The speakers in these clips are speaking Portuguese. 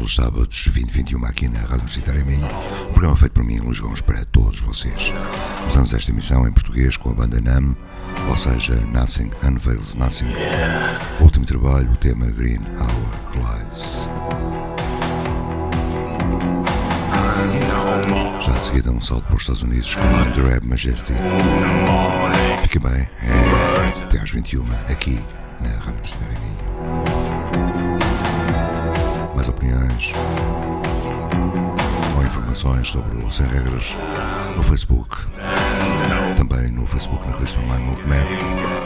Os sábados 2021 aqui na Rádio Universitária Minha, um programa feito por mim, Luís Gomes, para todos vocês. Começamos esta emissão em português com a banda NAM, ou seja, Nothing Unveils Nothing. O último trabalho, o tema Green Hour Glides. Já de seguida um salto para os Estados Unidos com Rap Majesty. Fique bem, é até às 21 aqui na Rádio Universitária Minha mais opiniões ou informações sobre o Sem Regras no Facebook. Também no Facebook na revista Online Movement,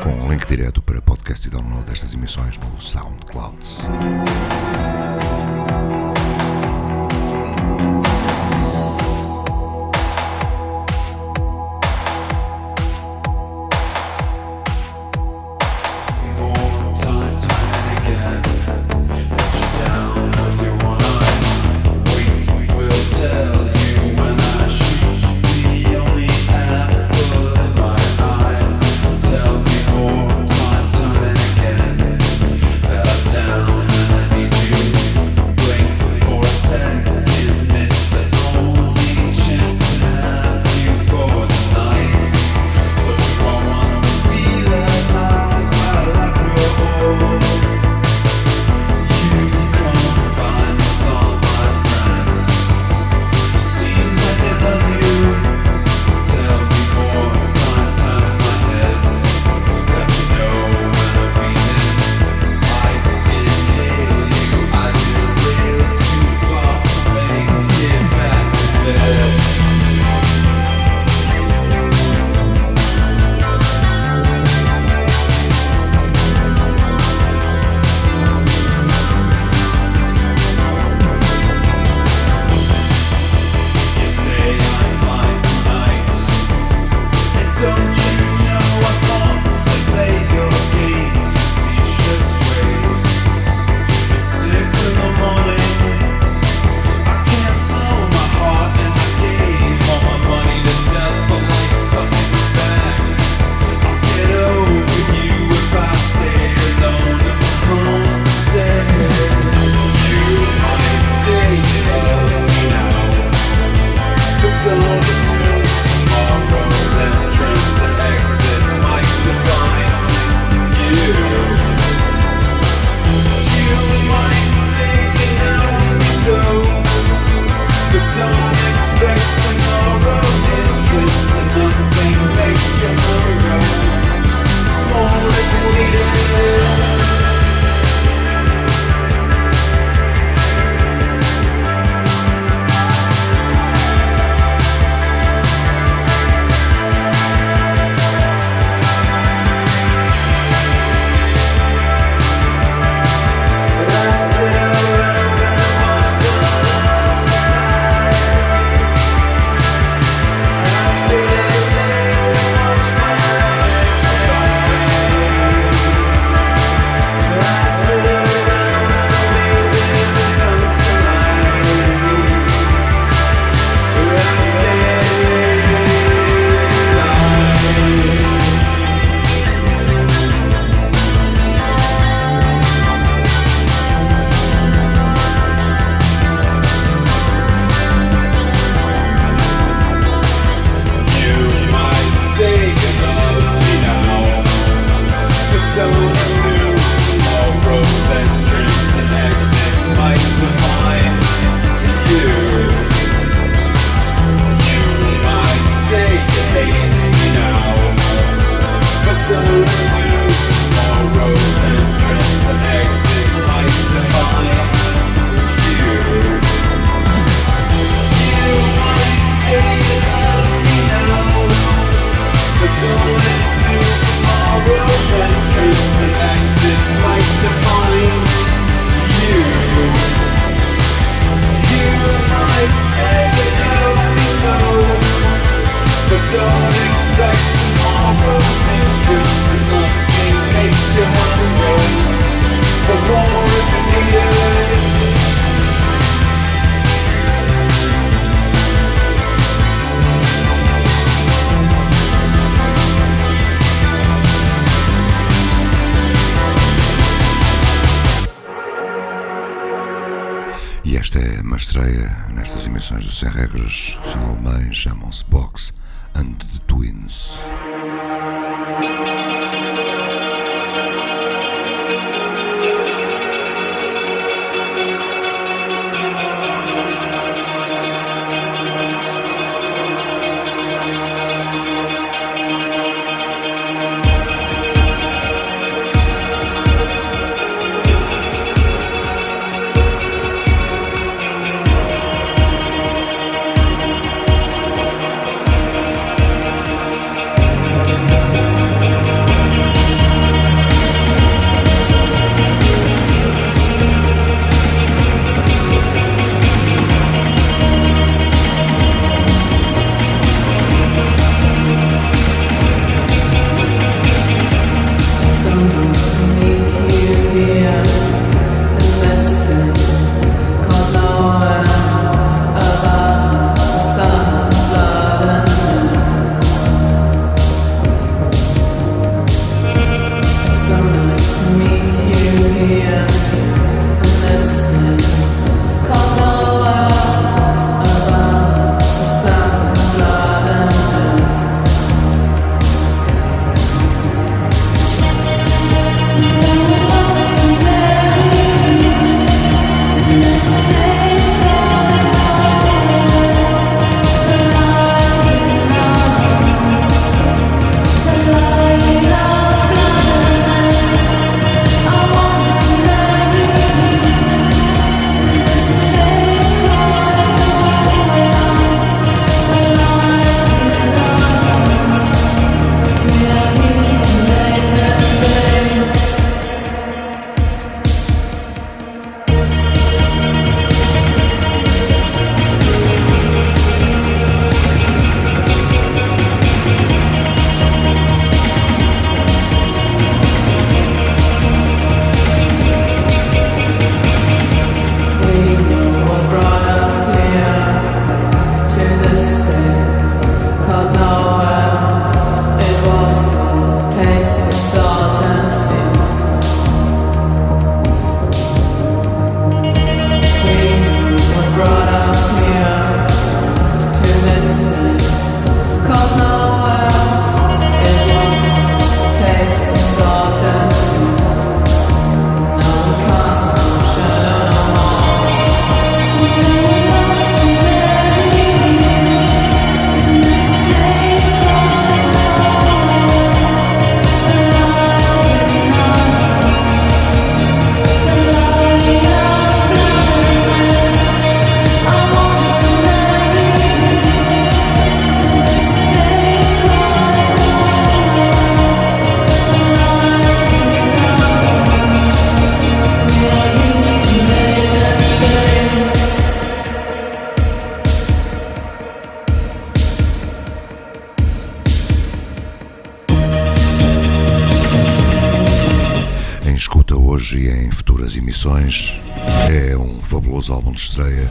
com um link direto para podcast e download destas emissões no SoundCloud. Sem regras, são alemães, chamam-se Box and the Twins. É um fabuloso álbum de estreia,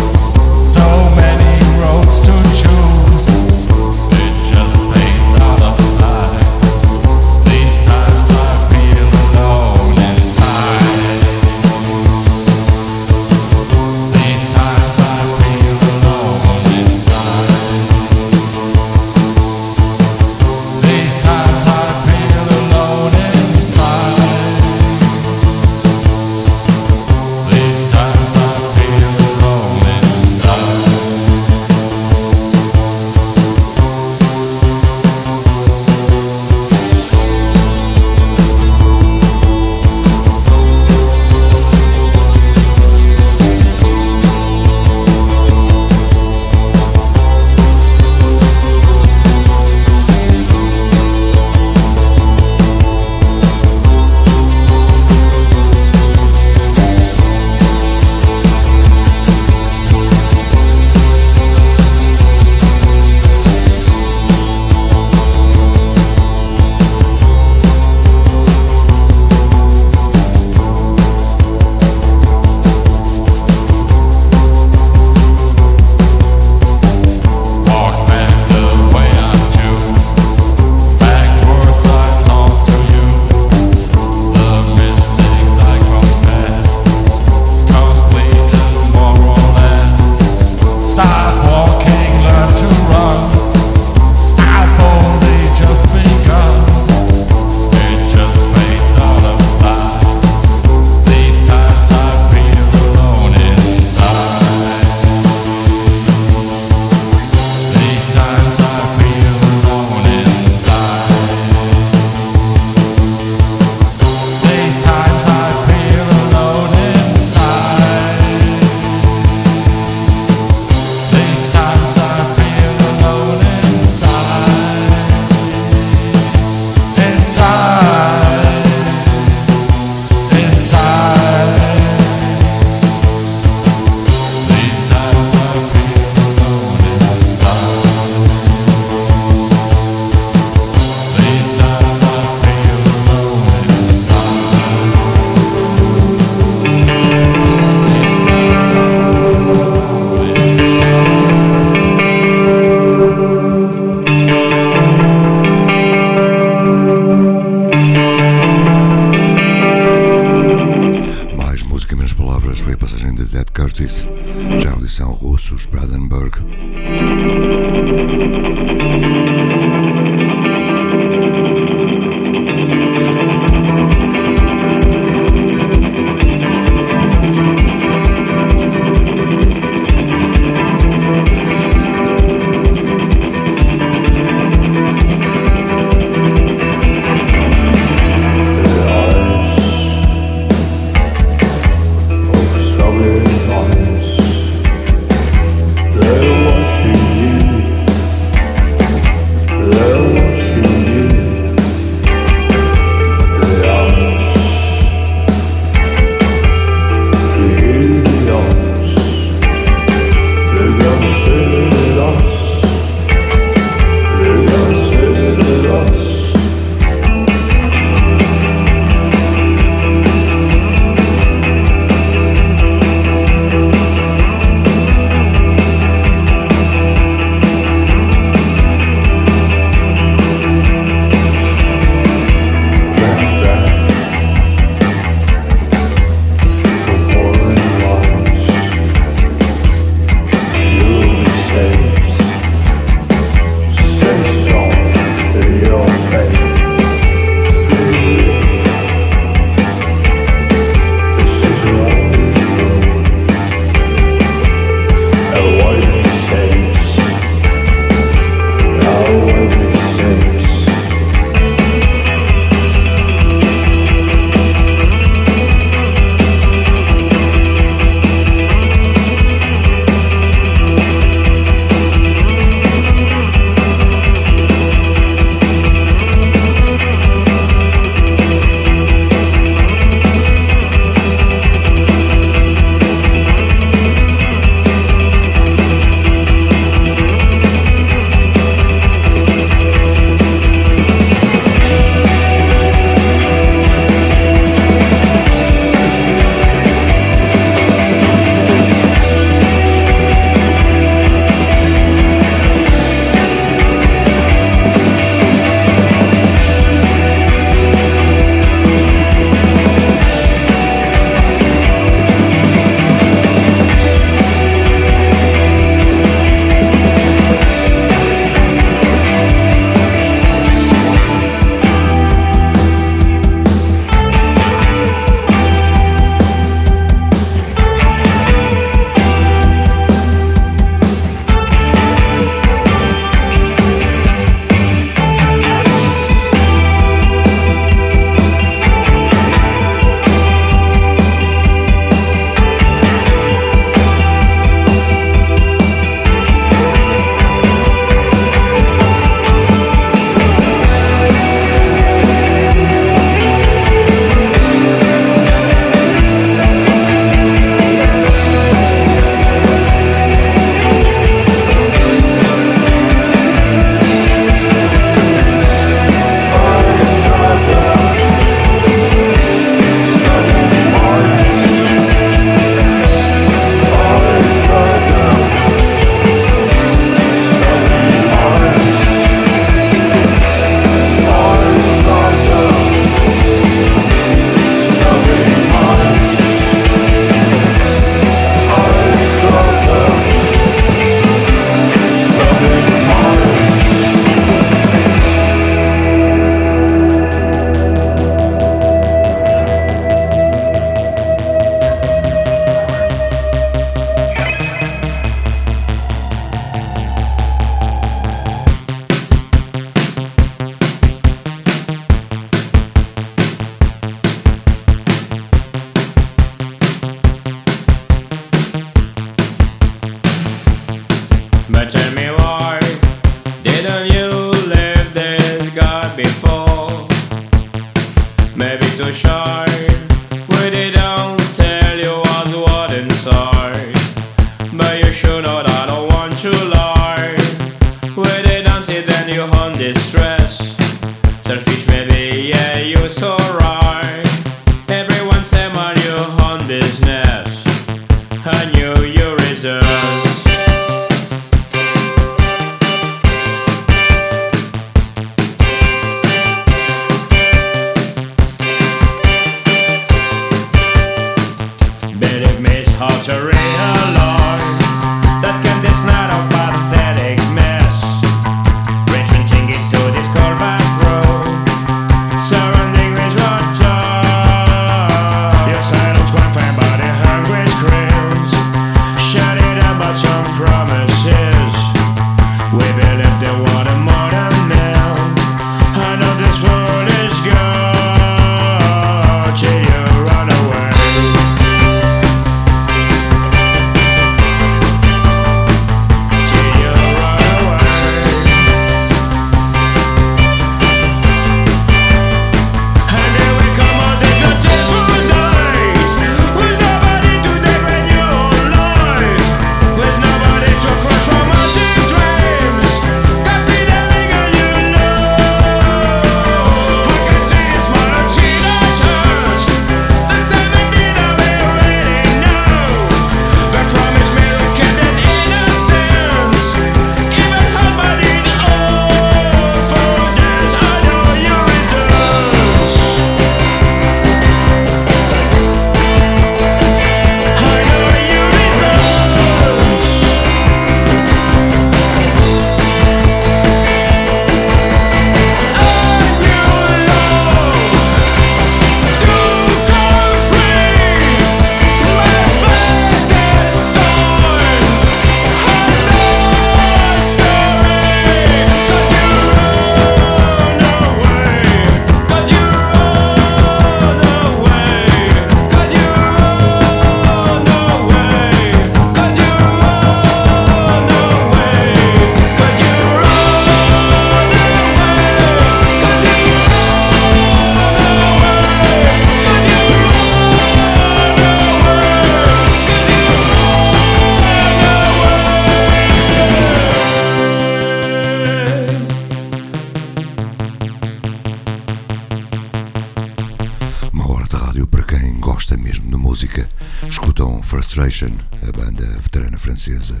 a banda veterana francesa.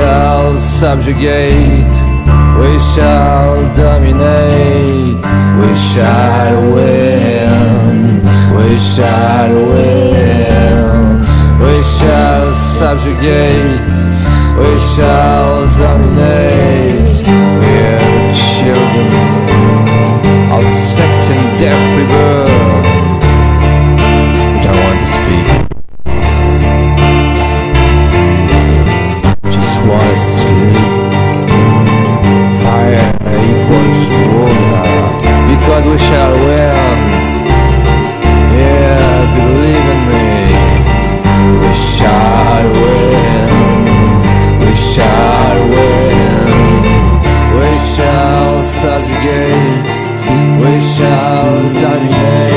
Shall subjugate. We shall dominate. We shall win. We shall win, we shall subjugate, we shall dominate. We're children of sect and death rebirth. Because we shall win. Yeah, believe in me. We shall win, we shall win, we shall subjugate, we shall dominate.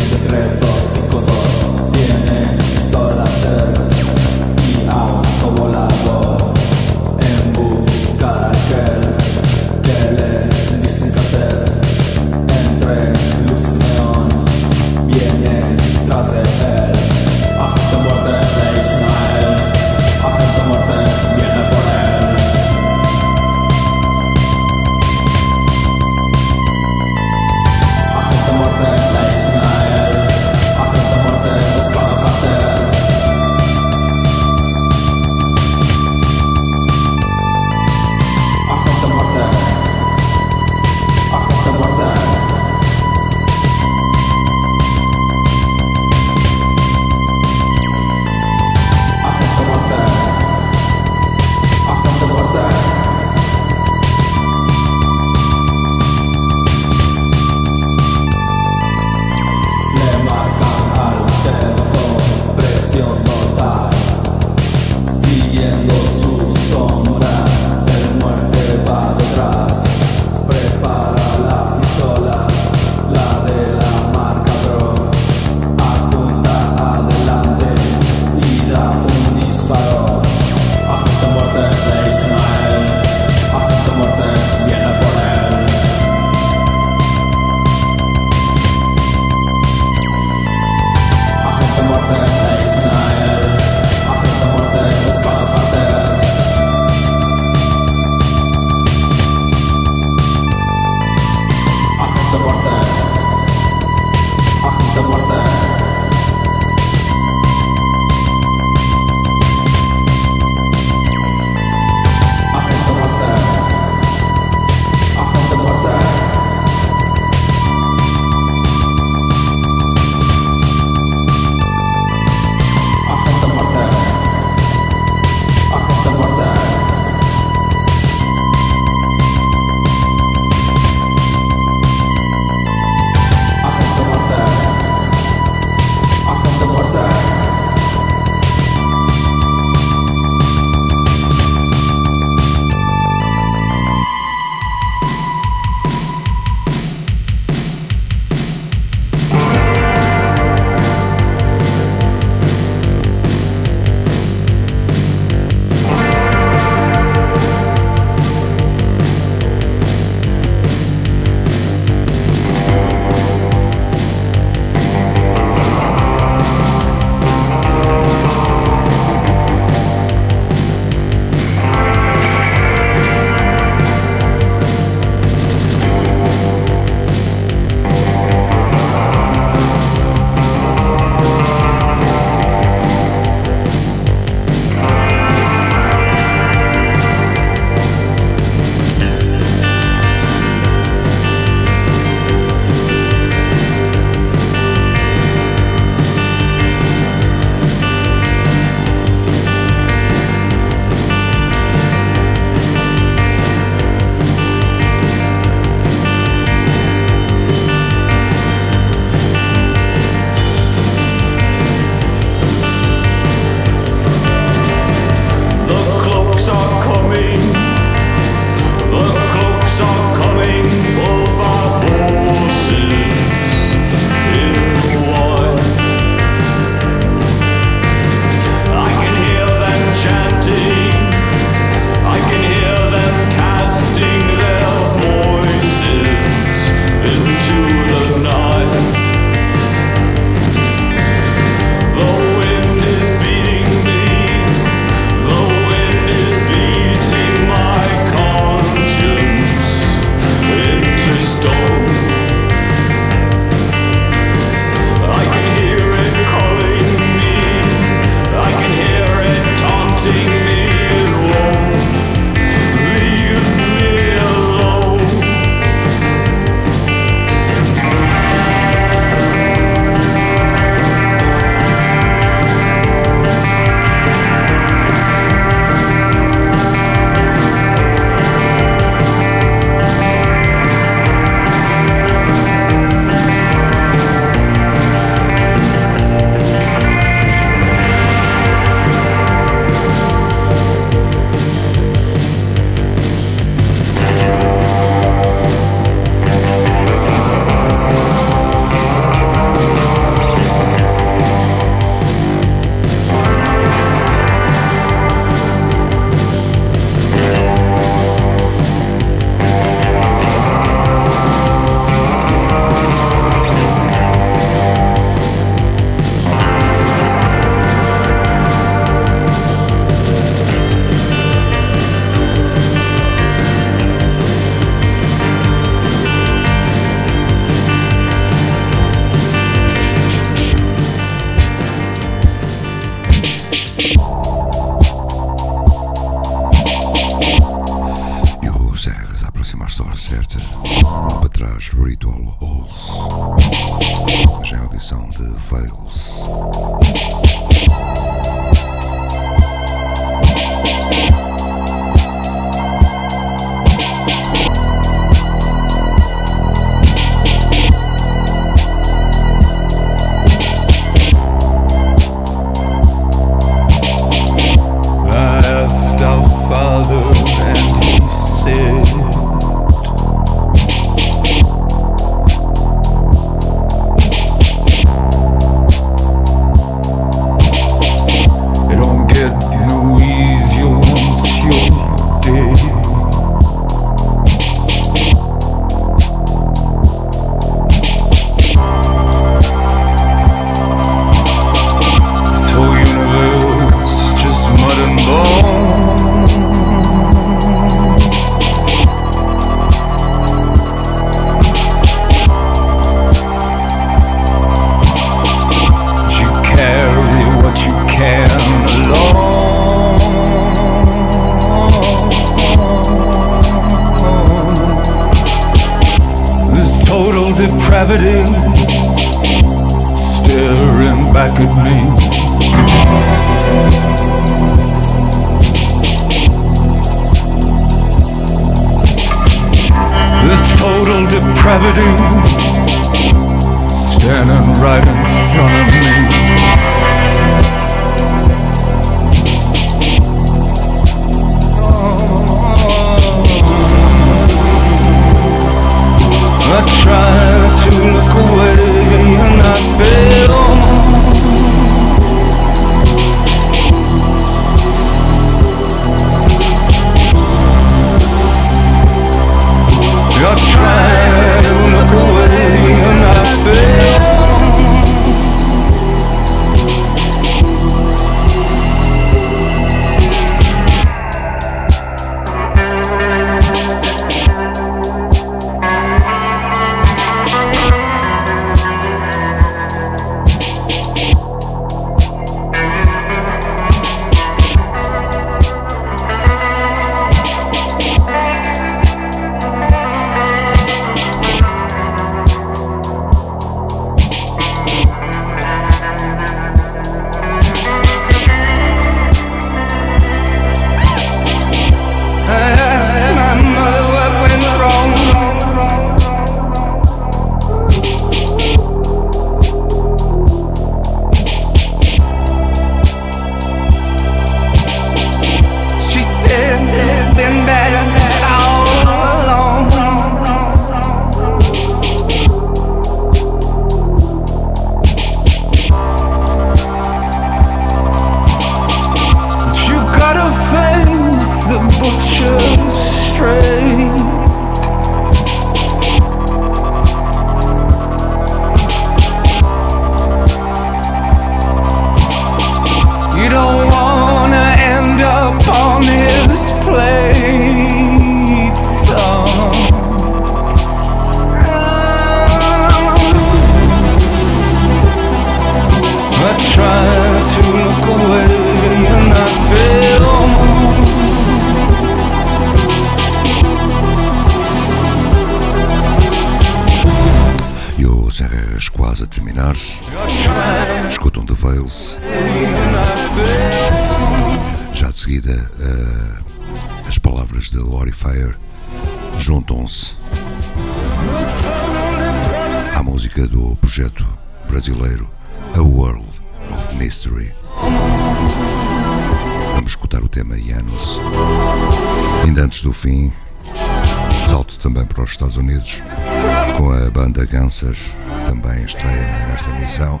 Também estreia nesta emissão.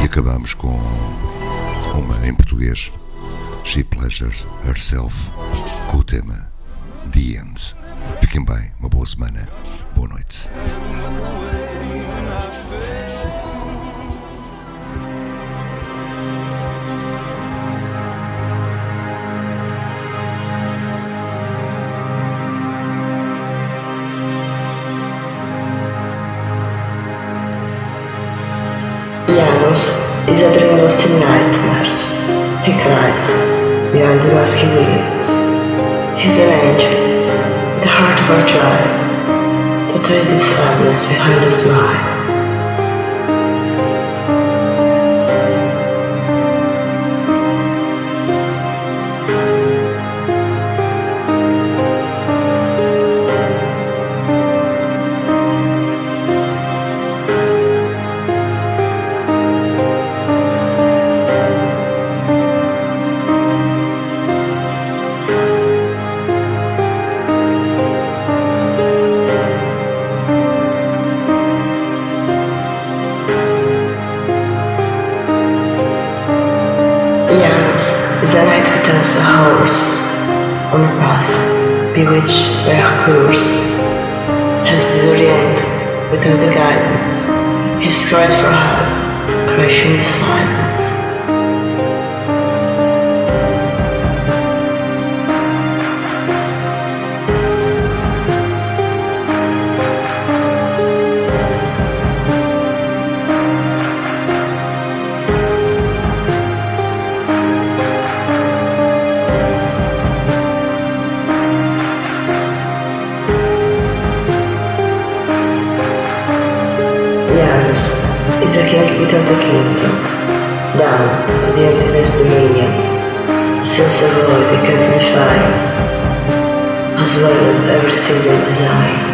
E acabamos com uma em português, She Pleasures Herself, com o tema The End. Fiquem bem, uma boa semana, boa noite. Lost in nightmares. He cries behind the musky leaves. He's an angel, the heart of our child. to hide the sadness behind a smile. the world we can find, as well as every single design.